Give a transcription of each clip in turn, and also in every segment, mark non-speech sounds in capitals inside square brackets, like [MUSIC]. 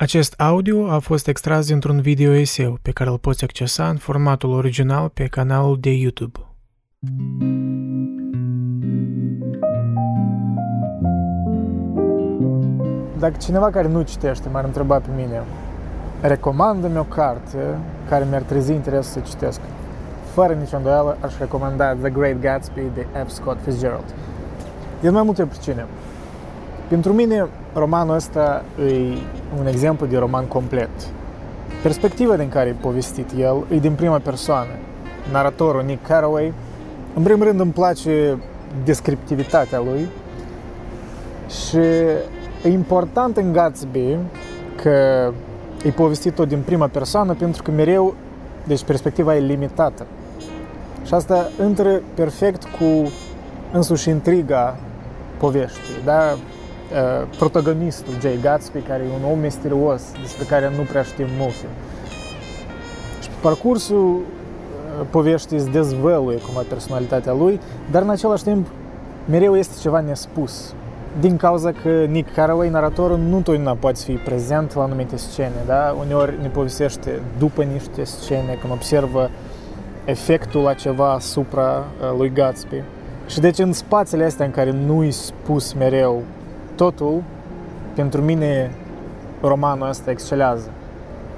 Acest audio a fost extras dintr-un video eseu pe care îl poți accesa în formatul original pe canalul de YouTube. Dacă cineva care nu citește m-ar întreba pe mine, recomandă-mi o carte care mi-ar trezi interesul să citesc. Fără nicio îndoială, aș recomanda The Great Gatsby de F. Scott Fitzgerald. Din mai multe pricine. Pentru mine, romanul ăsta e un exemplu de roman complet. Perspectiva din care e povestit el e din prima persoană. Naratorul Nick Carraway, în primul rând îmi place descriptivitatea lui și e important în Gatsby că e povestit tot din prima persoană pentru că mereu, deci perspectiva e limitată. Și asta intră perfect cu însuși intriga poveștii, da? Uh, protagonistul Jay Gatsby, care e un om misterios despre care nu prea știm multe. Și pe parcursul uh, poveștii se dezvăluie cum personalitatea lui, dar în același timp mereu este ceva nespus. Din cauza că Nick Carraway, naratorul, nu totdeauna poate fi prezent la anumite scene, da? Uneori ne povestește după niște scene, când observă efectul la ceva asupra uh, lui Gatsby. Și deci în spațiile astea în care nu-i spus mereu totul, pentru mine, romanul ăsta excelează.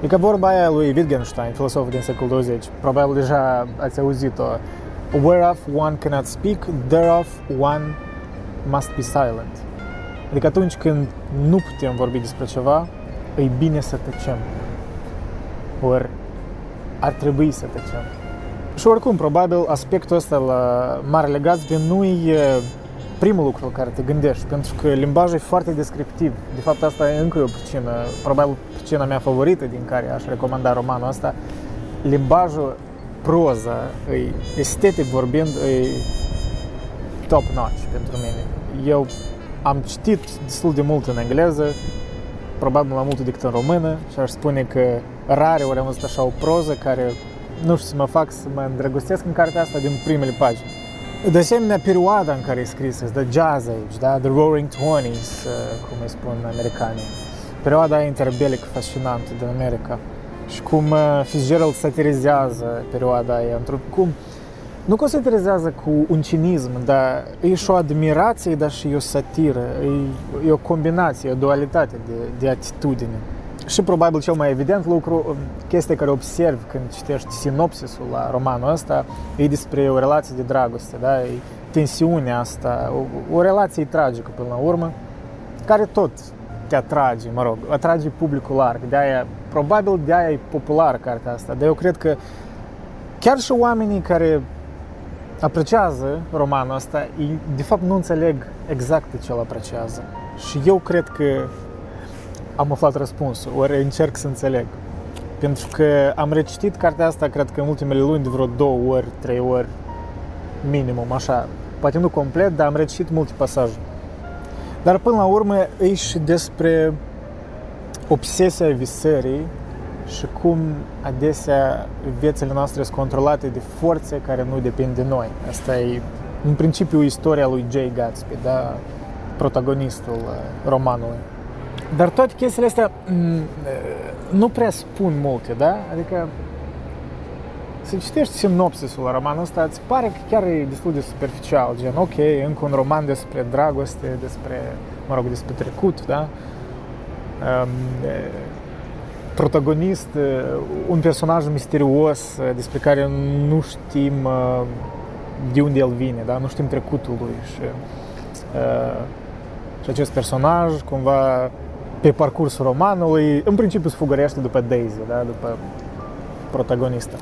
E ca vorba aia lui Wittgenstein, filosoful din secolul 20, probabil deja ați auzit-o. Whereof one cannot speak, thereof one must be silent. Adică atunci când nu putem vorbi despre ceva, e bine să tăcem. Ori ar trebui să tăcem. Și oricum, probabil, aspectul ăsta la Marele Gatsby nu e primul lucru la care te gândești, pentru că limbajul e foarte descriptiv. De fapt, asta e încă o pricină, probabil pricina mea favorită din care aș recomanda romanul ăsta. Limbajul, proza, e, estetic vorbind, e top-notch pentru mine. Eu am citit destul de mult în engleză, probabil mai mult decât în română și aș spune că rare ori am văzut așa o proză care nu știu să mă fac să mă îndrăgostesc în cartea asta din primele pagini. De asemenea, perioada în care e scrisă, the jazz age, da? the roaring twenties, uh, cum îi spun americanii. Perioada aia interbelic fascinantă din America. Și cum uh, Fitzgerald satirizează perioada aia, într cum nu că o satirizează cu un cinism, dar e și o admirație, dar și o satiră, e, e o combinație, o dualitate de, de atitudine. Și probabil cel mai evident lucru, um, chestia care observ când citești sinopsisul la romanul ăsta, e despre o relație de dragoste, da? E tensiunea asta, o, o relație tragică până la urmă, care tot te atrage, mă rog, atrage publicul larg. De aia, probabil de aia e populară cartea asta. Dar eu cred că chiar și oamenii care apreciază romanul ăsta, ei, de fapt nu înțeleg exact ce îl apreciază. Și eu cred că am aflat răspunsul, ori încerc să înțeleg. Pentru că am recitit cartea asta, cred că în ultimele luni, de vreo două ori, trei ori, minimum, așa. Poate nu complet, dar am recitit multe pasaje. Dar până la urmă e și despre obsesia visării și cum adesea viețile noastre sunt controlate de forțe care nu depind de noi. Asta e, în principiu, istoria lui Jay Gatsby, da? protagonistul uh, romanului. Dar toate chestiile astea mm, nu prea spun multe, da? Adică să citești sinopsisul la romanul ăsta, îți pare că chiar e destul de superficial, gen, ok, încă un roman despre dragoste, despre, mă rog, despre trecut, da? Um, protagonist, un personaj misterios despre care nu știm de unde el vine, da? Nu știm trecutul lui și, uh, și acest personaj cumva pe parcursul romanului, în principiu sfugărește după Daisy, da? după protagonistă.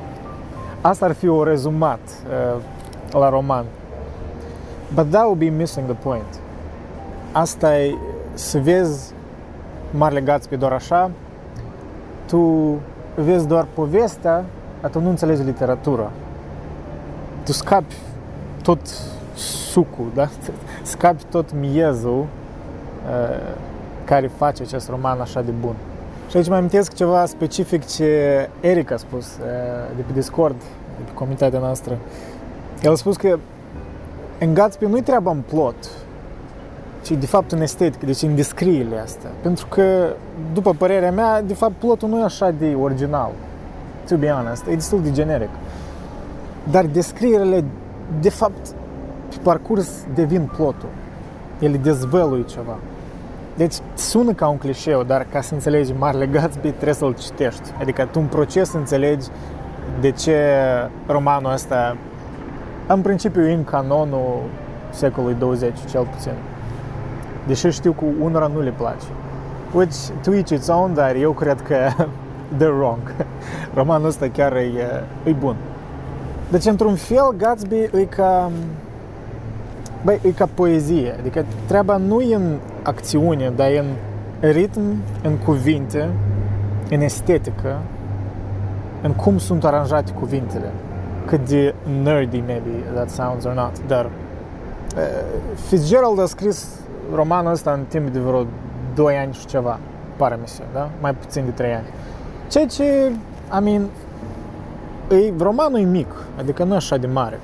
Asta ar fi o rezumat uh, la roman. But that would be missing the point. Asta e să vezi Marle Gatsby doar așa, tu vezi doar povestea, atunci nu înțelegi literatura. Tu scapi tot sucul, da? [LAUGHS] scapi tot miezul uh, care face acest roman așa de bun. Și aici mai amintesc ceva specific ce Eric a spus de pe Discord, de pe comunitatea noastră. El a spus că în Gatsby nu-i treaba în plot, ci de fapt în estetică, deci în descrierile astea. Pentru că, după părerea mea, de fapt plotul nu e așa de original. To be honest, e destul de generic. Dar descrierile, de fapt, pe parcurs devin plotul. Ele dezvăluie ceva. Deci sună ca un clișeu, dar ca să înțelegi Marle Gatsby trebuie să-l citești. Adică tu în proces înțelegi de ce romanul ăsta, în principiu, în canonul secolului 20, cel puțin. Deși știu că unora nu le place. Which to each its own, dar eu cred că [LAUGHS] they're wrong. [LAUGHS] Romanul ăsta chiar e, e bun. Deci, într-un fel, Gatsby e ca... Băi, e ca poezie. Adică treaba nu e în acțiune, dar e în ritm, în cuvinte, în estetică, în cum sunt aranjate cuvintele. Cât de nerdy, maybe, that sounds or not, dar uh, Fitzgerald a scris romanul ăsta în timp de vreo 2 ani și ceva, pare mi se, da? Mai puțin de 3 ani. Ceea ce, I mean, e, romanul e mic, adică nu e așa de mare.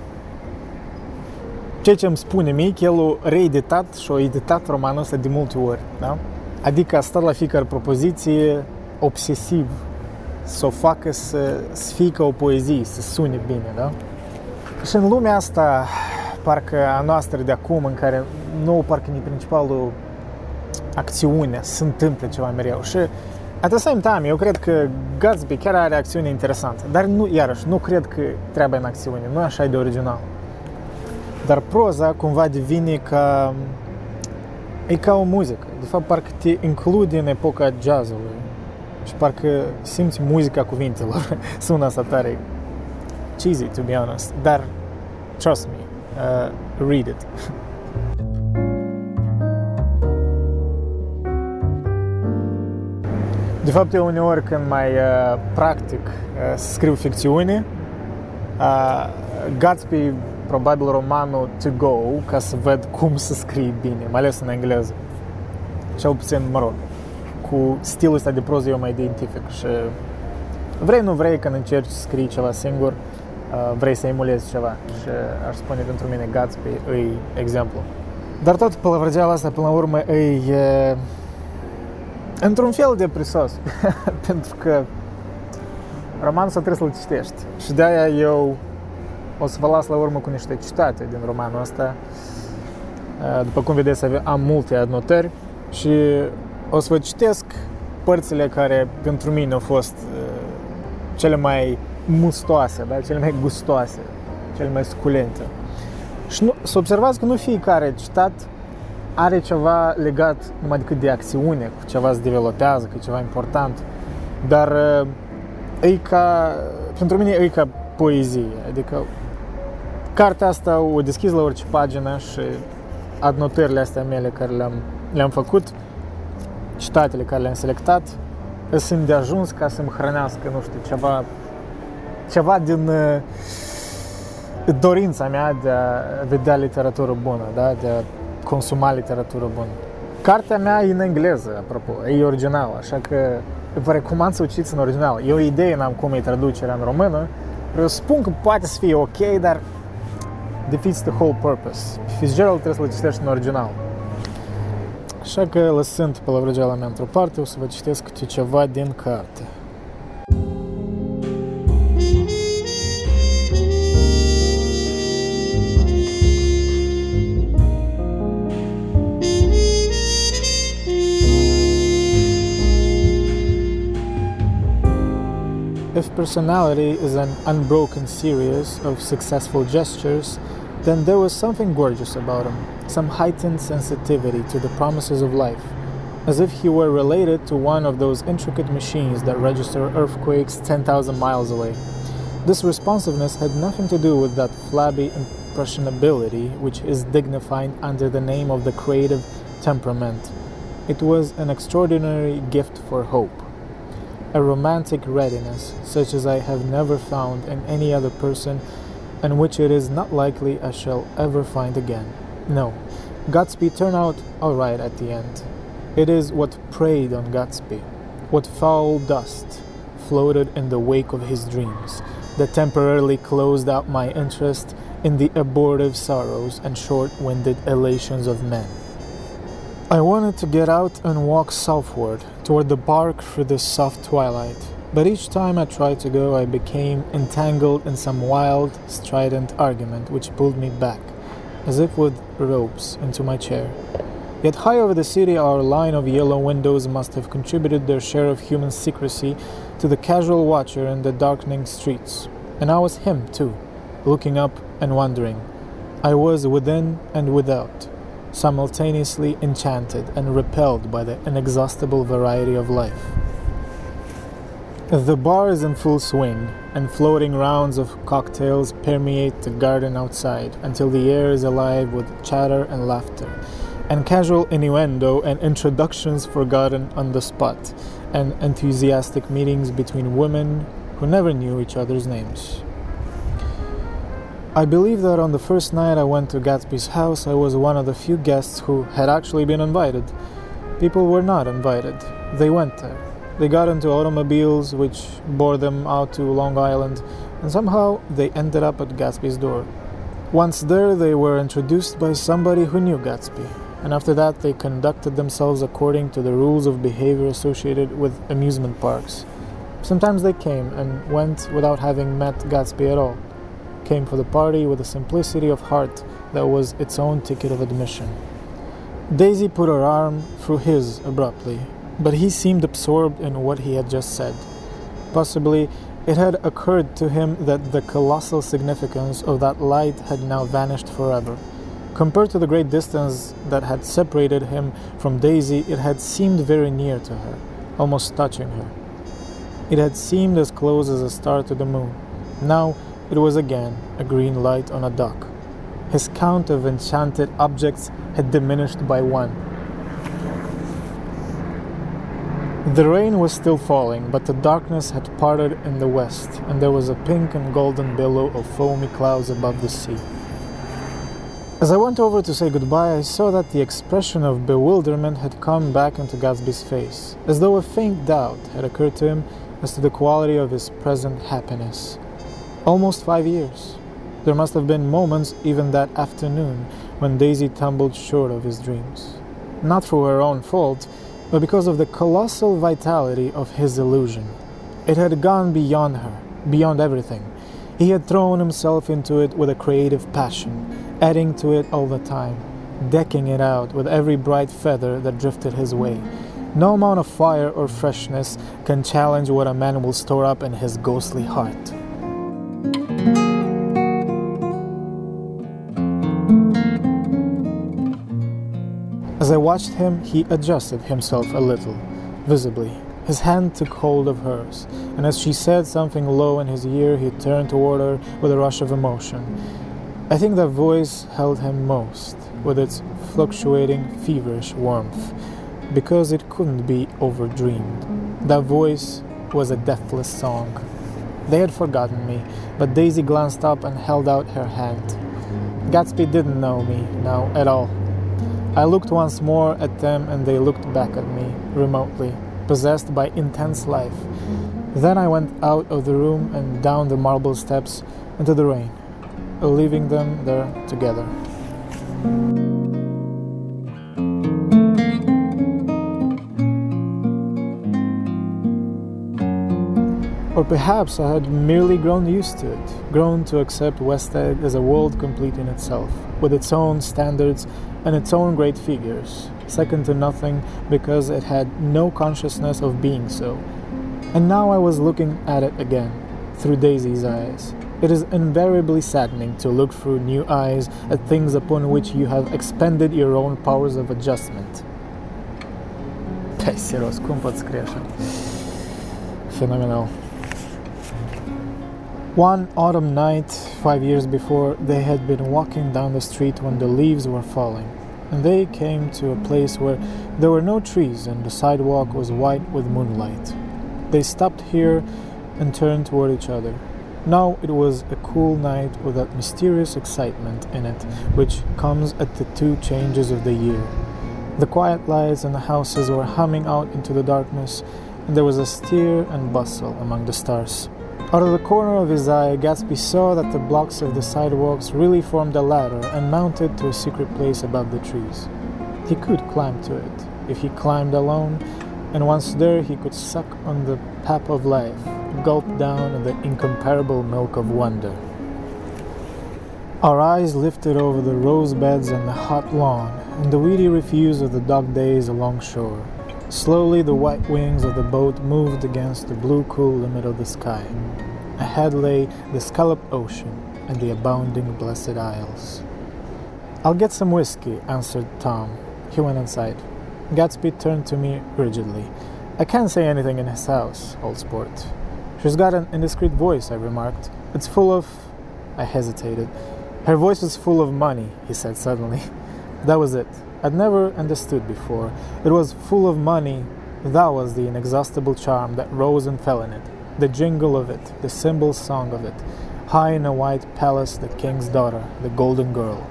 Ceea ce îmi spune mie că el a reeditat și a editat romanul ăsta de multe ori, da? Adică a stat la fiecare propoziție obsesiv să o facă să, să fie ca o poezie, să sune bine, da? Și în lumea asta, parcă a noastră de acum, în care nu parcă e principalul acțiunea, se întâmplă ceva mereu. Și at the same time, eu cred că Gatsby chiar are acțiune interesantă, dar nu, iarăși, nu cred că treaba în acțiune, nu e așa de original. Dar proza cumva devine ca e ca o muzică. De fapt, parcă te include în epoca jazzului și parcă simți muzica cuvintelor. [LAUGHS] Sună asta tare cheesy, to be honest. Dar, trust me, uh, read it. De fapt, eu uneori când mai uh, practic uh, să scriu ficțiune, uh, Gatsby probabil romanul To Go ca să văd cum să scrii bine, mai ales în engleză. Cel puțin, mă rog, cu stilul ăsta de proză eu mă identific și vrei, nu vrei, când încerci să scrii ceva singur, vrei să emulezi ceva și aș spune pentru mine Gatsby e exemplu. Dar tot pălăvrăgeala asta, până la urmă, e într-un fel depresos, [LAUGHS] pentru că romanul ăsta trebuie să-l citești. Și de-aia eu o să vă las la urmă cu niște citate din romanul ăsta. După cum vedeți, am multe anotări și o să vă citesc părțile care pentru mine au fost cele mai mustoase, da? cele mai gustoase, cele mai suculente. Și nu, să observați că nu fiecare citat are ceva legat numai decât de acțiune, cu ceva se developează, că e ceva important, dar e ca, pentru mine e ca poezie, adică cartea asta o deschis la orice pagină și adnotările astea mele care le-am, le-am făcut, citatele care le-am selectat, sunt de ajuns ca să-mi hrănească, nu știu, ceva, ceva din uh, dorința mea de a vedea literatură bună, da? de a consuma literatură bună. Cartea mea e în engleză, apropo, e original, așa că vă recomand să o citiți în original. Eu o idee n-am cum e traducerea în română, eu spun că poate să fie ok, dar defeats the whole purpose. Fitzgerald trebuie citești în original. Așa că, lăsând pe la mea într-o parte, o să vă citesc câte ceva din carte. If personality is an unbroken series of successful gestures, then there was something gorgeous about him, some heightened sensitivity to the promises of life, as if he were related to one of those intricate machines that register earthquakes 10,000 miles away. This responsiveness had nothing to do with that flabby impressionability which is dignified under the name of the creative temperament. It was an extraordinary gift for hope a romantic readiness such as I have never found in any other person and which it is not likely I shall ever find again. No, Gatsby turned out alright at the end. It is what preyed on Gatsby, what foul dust floated in the wake of his dreams, that temporarily closed out my interest in the abortive sorrows and short winded elations of men. I wanted to get out and walk southward, toward the park through the soft twilight, but each time I tried to go, I became entangled in some wild, strident argument which pulled me back, as if with ropes, into my chair. Yet high over the city, our line of yellow windows must have contributed their share of human secrecy to the casual watcher in the darkening streets. And I was him, too, looking up and wondering. I was within and without simultaneously enchanted and repelled by the inexhaustible variety of life. The bar is in full swing, and floating rounds of cocktails permeate the garden outside until the air is alive with chatter and laughter, and casual innuendo and introductions forgotten on the spot, and enthusiastic meetings between women who never knew each other's names. I believe that on the first night I went to Gatsby's house, I was one of the few guests who had actually been invited. People were not invited, they went there. They got into automobiles which bore them out to Long Island, and somehow they ended up at Gatsby's door. Once there, they were introduced by somebody who knew Gatsby, and after that, they conducted themselves according to the rules of behavior associated with amusement parks. Sometimes they came and went without having met Gatsby at all came for the party with a simplicity of heart that was its own ticket of admission. Daisy put her arm through his abruptly, but he seemed absorbed in what he had just said. Possibly it had occurred to him that the colossal significance of that light had now vanished forever. Compared to the great distance that had separated him from Daisy, it had seemed very near to her, almost touching her. It had seemed as close as a star to the moon. Now it was again a green light on a dock. His count of enchanted objects had diminished by one. The rain was still falling, but the darkness had parted in the west, and there was a pink and golden billow of foamy clouds above the sea. As I went over to say goodbye, I saw that the expression of bewilderment had come back into Gatsby's face, as though a faint doubt had occurred to him as to the quality of his present happiness. Almost five years. There must have been moments, even that afternoon, when Daisy tumbled short of his dreams. Not through her own fault, but because of the colossal vitality of his illusion. It had gone beyond her, beyond everything. He had thrown himself into it with a creative passion, adding to it all the time, decking it out with every bright feather that drifted his way. No amount of fire or freshness can challenge what a man will store up in his ghostly heart. I watched him, he adjusted himself a little, visibly. His hand took hold of hers, and as she said something low in his ear, he turned toward her with a rush of emotion. I think that voice held him most, with its fluctuating, feverish warmth, because it couldn't be overdreamed. That voice was a deathless song. They had forgotten me, but Daisy glanced up and held out her hand. Gatsby didn't know me now at all. I looked once more at them and they looked back at me, remotely, possessed by intense life. Then I went out of the room and down the marble steps into the rain, leaving them there together. Or perhaps I had merely grown used to it, grown to accept West Egg as a world complete in itself, with its own standards and its own great figures, second to nothing because it had no consciousness of being so. And now I was looking at it again, through Daisy's eyes. It is invariably saddening to look through new eyes at things upon which you have expended your own powers of adjustment. Phenomenal. One autumn night, five years before, they had been walking down the street when the leaves were falling, and they came to a place where there were no trees and the sidewalk was white with moonlight. They stopped here and turned toward each other. Now it was a cool night with that mysterious excitement in it which comes at the two changes of the year. The quiet lights in the houses were humming out into the darkness, and there was a stir and bustle among the stars. Out of the corner of his eye, Gatsby saw that the blocks of the sidewalks really formed a ladder and mounted to a secret place above the trees. He could climb to it if he climbed alone, and once there he could suck on the pap of life, gulp down the incomparable milk of wonder. Our eyes lifted over the rose beds and the hot lawn, and the weedy refuse of the dog days along shore. Slowly the white wings of the boat moved against the blue cool limit of the sky. Ahead lay the scalloped ocean and the abounding blessed isles. I'll get some whiskey, answered Tom. He went inside. Gatsby turned to me rigidly. I can't say anything in his house, old sport. She's got an indiscreet voice, I remarked. It's full of. I hesitated. Her voice is full of money, he said suddenly. [LAUGHS] That was it. I'd never understood before. It was full of money. That was the inexhaustible charm that rose and fell in it. The jingle of it, the cymbal song of it. High in a white palace, the king's daughter, the golden girl.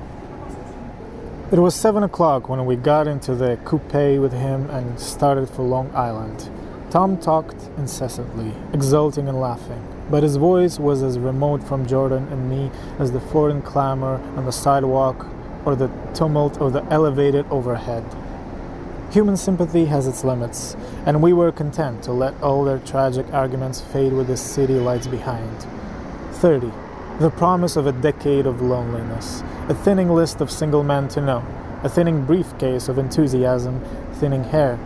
It was seven o'clock when we got into the coupe with him and started for Long Island. Tom talked incessantly, exulting and laughing but his voice was as remote from Jordan and me as the foreign clamor on the sidewalk or the tumult of the elevated overhead. Human sympathy has its limits, and we were content to let all their tragic arguments fade with the city lights behind. 30. The promise of a decade of loneliness, a thinning list of single men to know, a thinning briefcase of enthusiasm, thinning hair.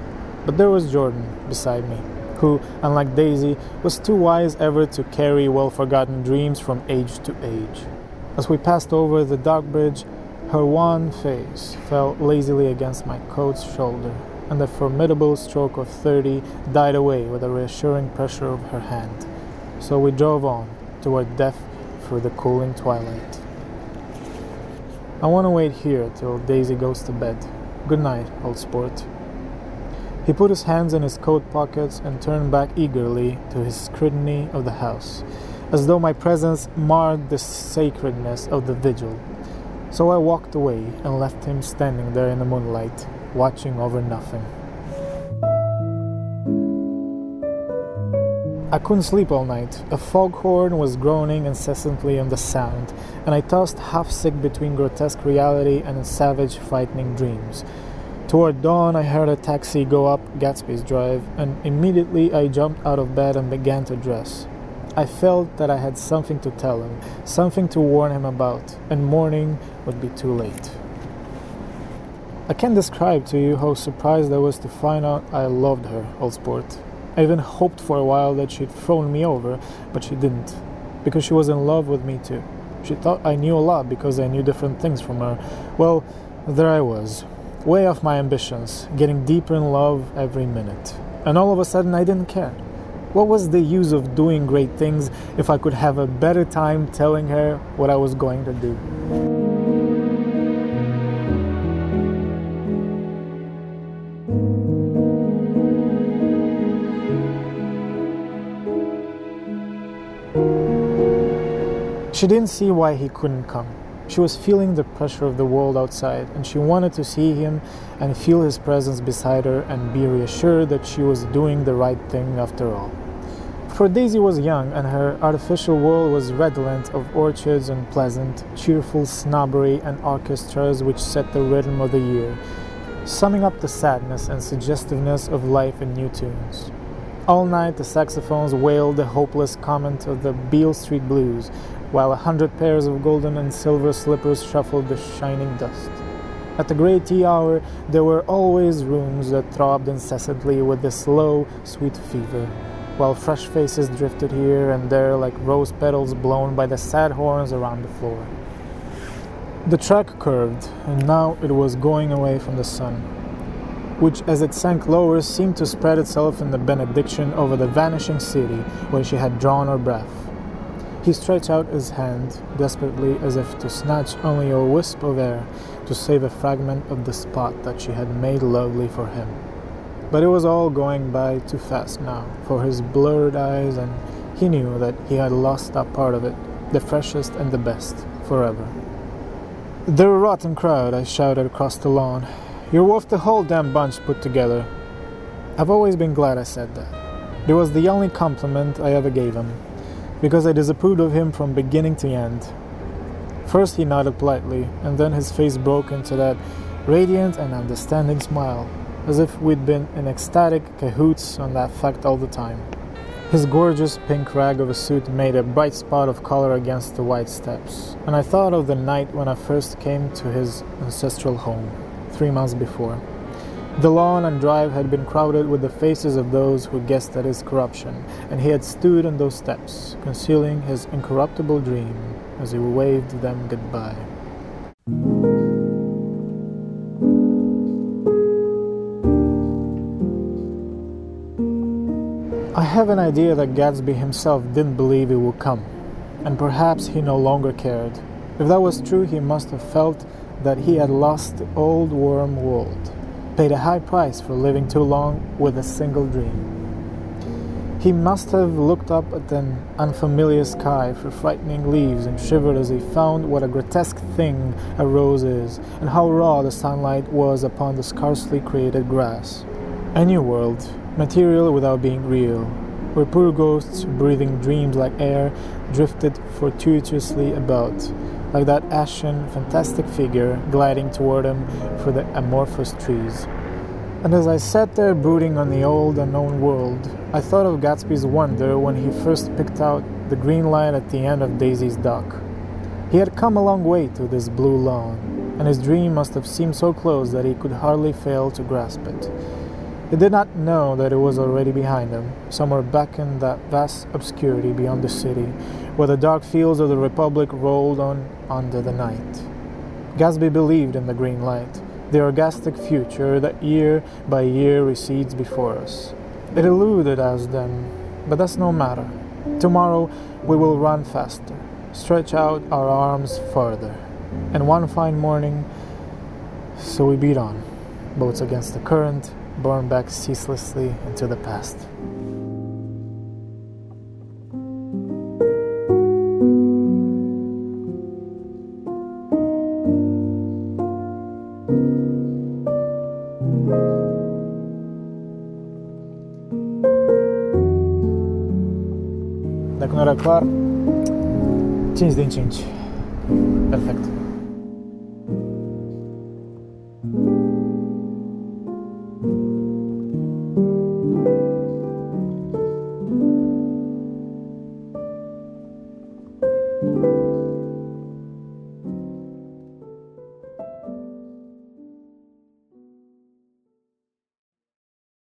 But there was Jordan beside me who, unlike Daisy, was too wise ever to carry well forgotten dreams from age to age. As we passed over the dock bridge, her wan face fell lazily against my coat's shoulder, and the formidable stroke of thirty died away with a reassuring pressure of her hand. So we drove on toward death through the cooling twilight. I want to wait here till Daisy goes to bed. Good night, old sport. He put his hands in his coat pockets and turned back eagerly to his scrutiny of the house, as though my presence marred the sacredness of the vigil. So I walked away and left him standing there in the moonlight, watching over nothing. I couldn't sleep all night. A foghorn was groaning incessantly on the sound, and I tossed half sick between grotesque reality and savage, frightening dreams. Toward dawn, I heard a taxi go up Gatsby's Drive, and immediately I jumped out of bed and began to dress. I felt that I had something to tell him, something to warn him about, and morning would be too late. I can't describe to you how surprised I was to find out I loved her, old sport. I even hoped for a while that she'd thrown me over, but she didn't, because she was in love with me too. She thought I knew a lot because I knew different things from her. Well, there I was, way off my ambitions, getting deeper in love every minute. And all of a sudden, I didn't care. What was the use of doing great things if I could have a better time telling her what I was going to do? She didn't see why he couldn't come. She was feeling the pressure of the world outside, and she wanted to see him and feel his presence beside her and be reassured that she was doing the right thing after all. For Daisy was young, and her artificial world was redolent of orchards and pleasant, cheerful snobbery and orchestras which set the rhythm of the year, summing up the sadness and suggestiveness of life in new tunes. All night the saxophones wailed the hopeless comment of the Beale Street Blues, while a hundred pairs of golden and silver slippers shuffled the shining dust. At the great tea hour, there were always rooms that throbbed incessantly with the slow, sweet fever, while fresh faces drifted here and there like rose petals blown by the sad horns around the floor. The track curved, and now it was going away from the sun, which, as it sank lower, seemed to spread itself in the benediction over the vanishing city where she had drawn her breath. He stretched out his hand desperately as if to snatch only a wisp of air to save a fragment of the spot that she had made lovely for him. But it was all going by too fast now for his blurred eyes, and he knew that he had lost that part of it, the freshest and the best, forever. They're a rotten crowd, I shouted across the lawn. You're worth the whole damn bunch put together. I've always been glad I said that. It was the only compliment I ever gave him, because I disapproved of him from beginning to end. First, he nodded politely, and then his face broke into that radiant and understanding smile, as if we'd been in ecstatic cahoots on that fact all the time. His gorgeous pink rag of a suit made a bright spot of color against the white steps, and I thought of the night when I first came to his ancestral home, three months before. The lawn and drive had been crowded with the faces of those who guessed at his corruption, and he had stood on those steps, concealing his incorruptible dream as he waved them goodbye. I have an idea that Gatsby himself didn't believe it would come, and perhaps he no longer cared. If that was true, he must have felt that he had lost the old warm world, paid a high price for living too long with a single dream. He must have looked up at an unfamiliar sky for frightening leaves and shivered as he found what a grotesque thing a rose is, and how raw the sunlight was upon the scarcely created grass. A new world, material without being real, where poor ghosts breathing dreams like air drifted fortuitously about, like that ashen, fantastic figure gliding toward him through the amorphous trees. And as I sat there brooding on the old unknown world, I thought of Gatsby's wonder when he first picked out the green light at the end of Daisy's dock. He had come a long way to this blue lawn, and his dream must have seemed so close that he could hardly fail to grasp it. He did not know that it was already behind him, somewhere back in that vast obscurity beyond the city, where the dark fields of the Republic rolled on under the night. Gatsby believed in the green light, the orgastic future that year by year recedes before us. It eluded us then, but that's no matter. Tomorrow we will run faster, stretch out our arms further, and one fine morning, so we beat on, boats against the current, borne back ceaselessly into the past. Dacă nu era clar, 5 din 5. Perfect.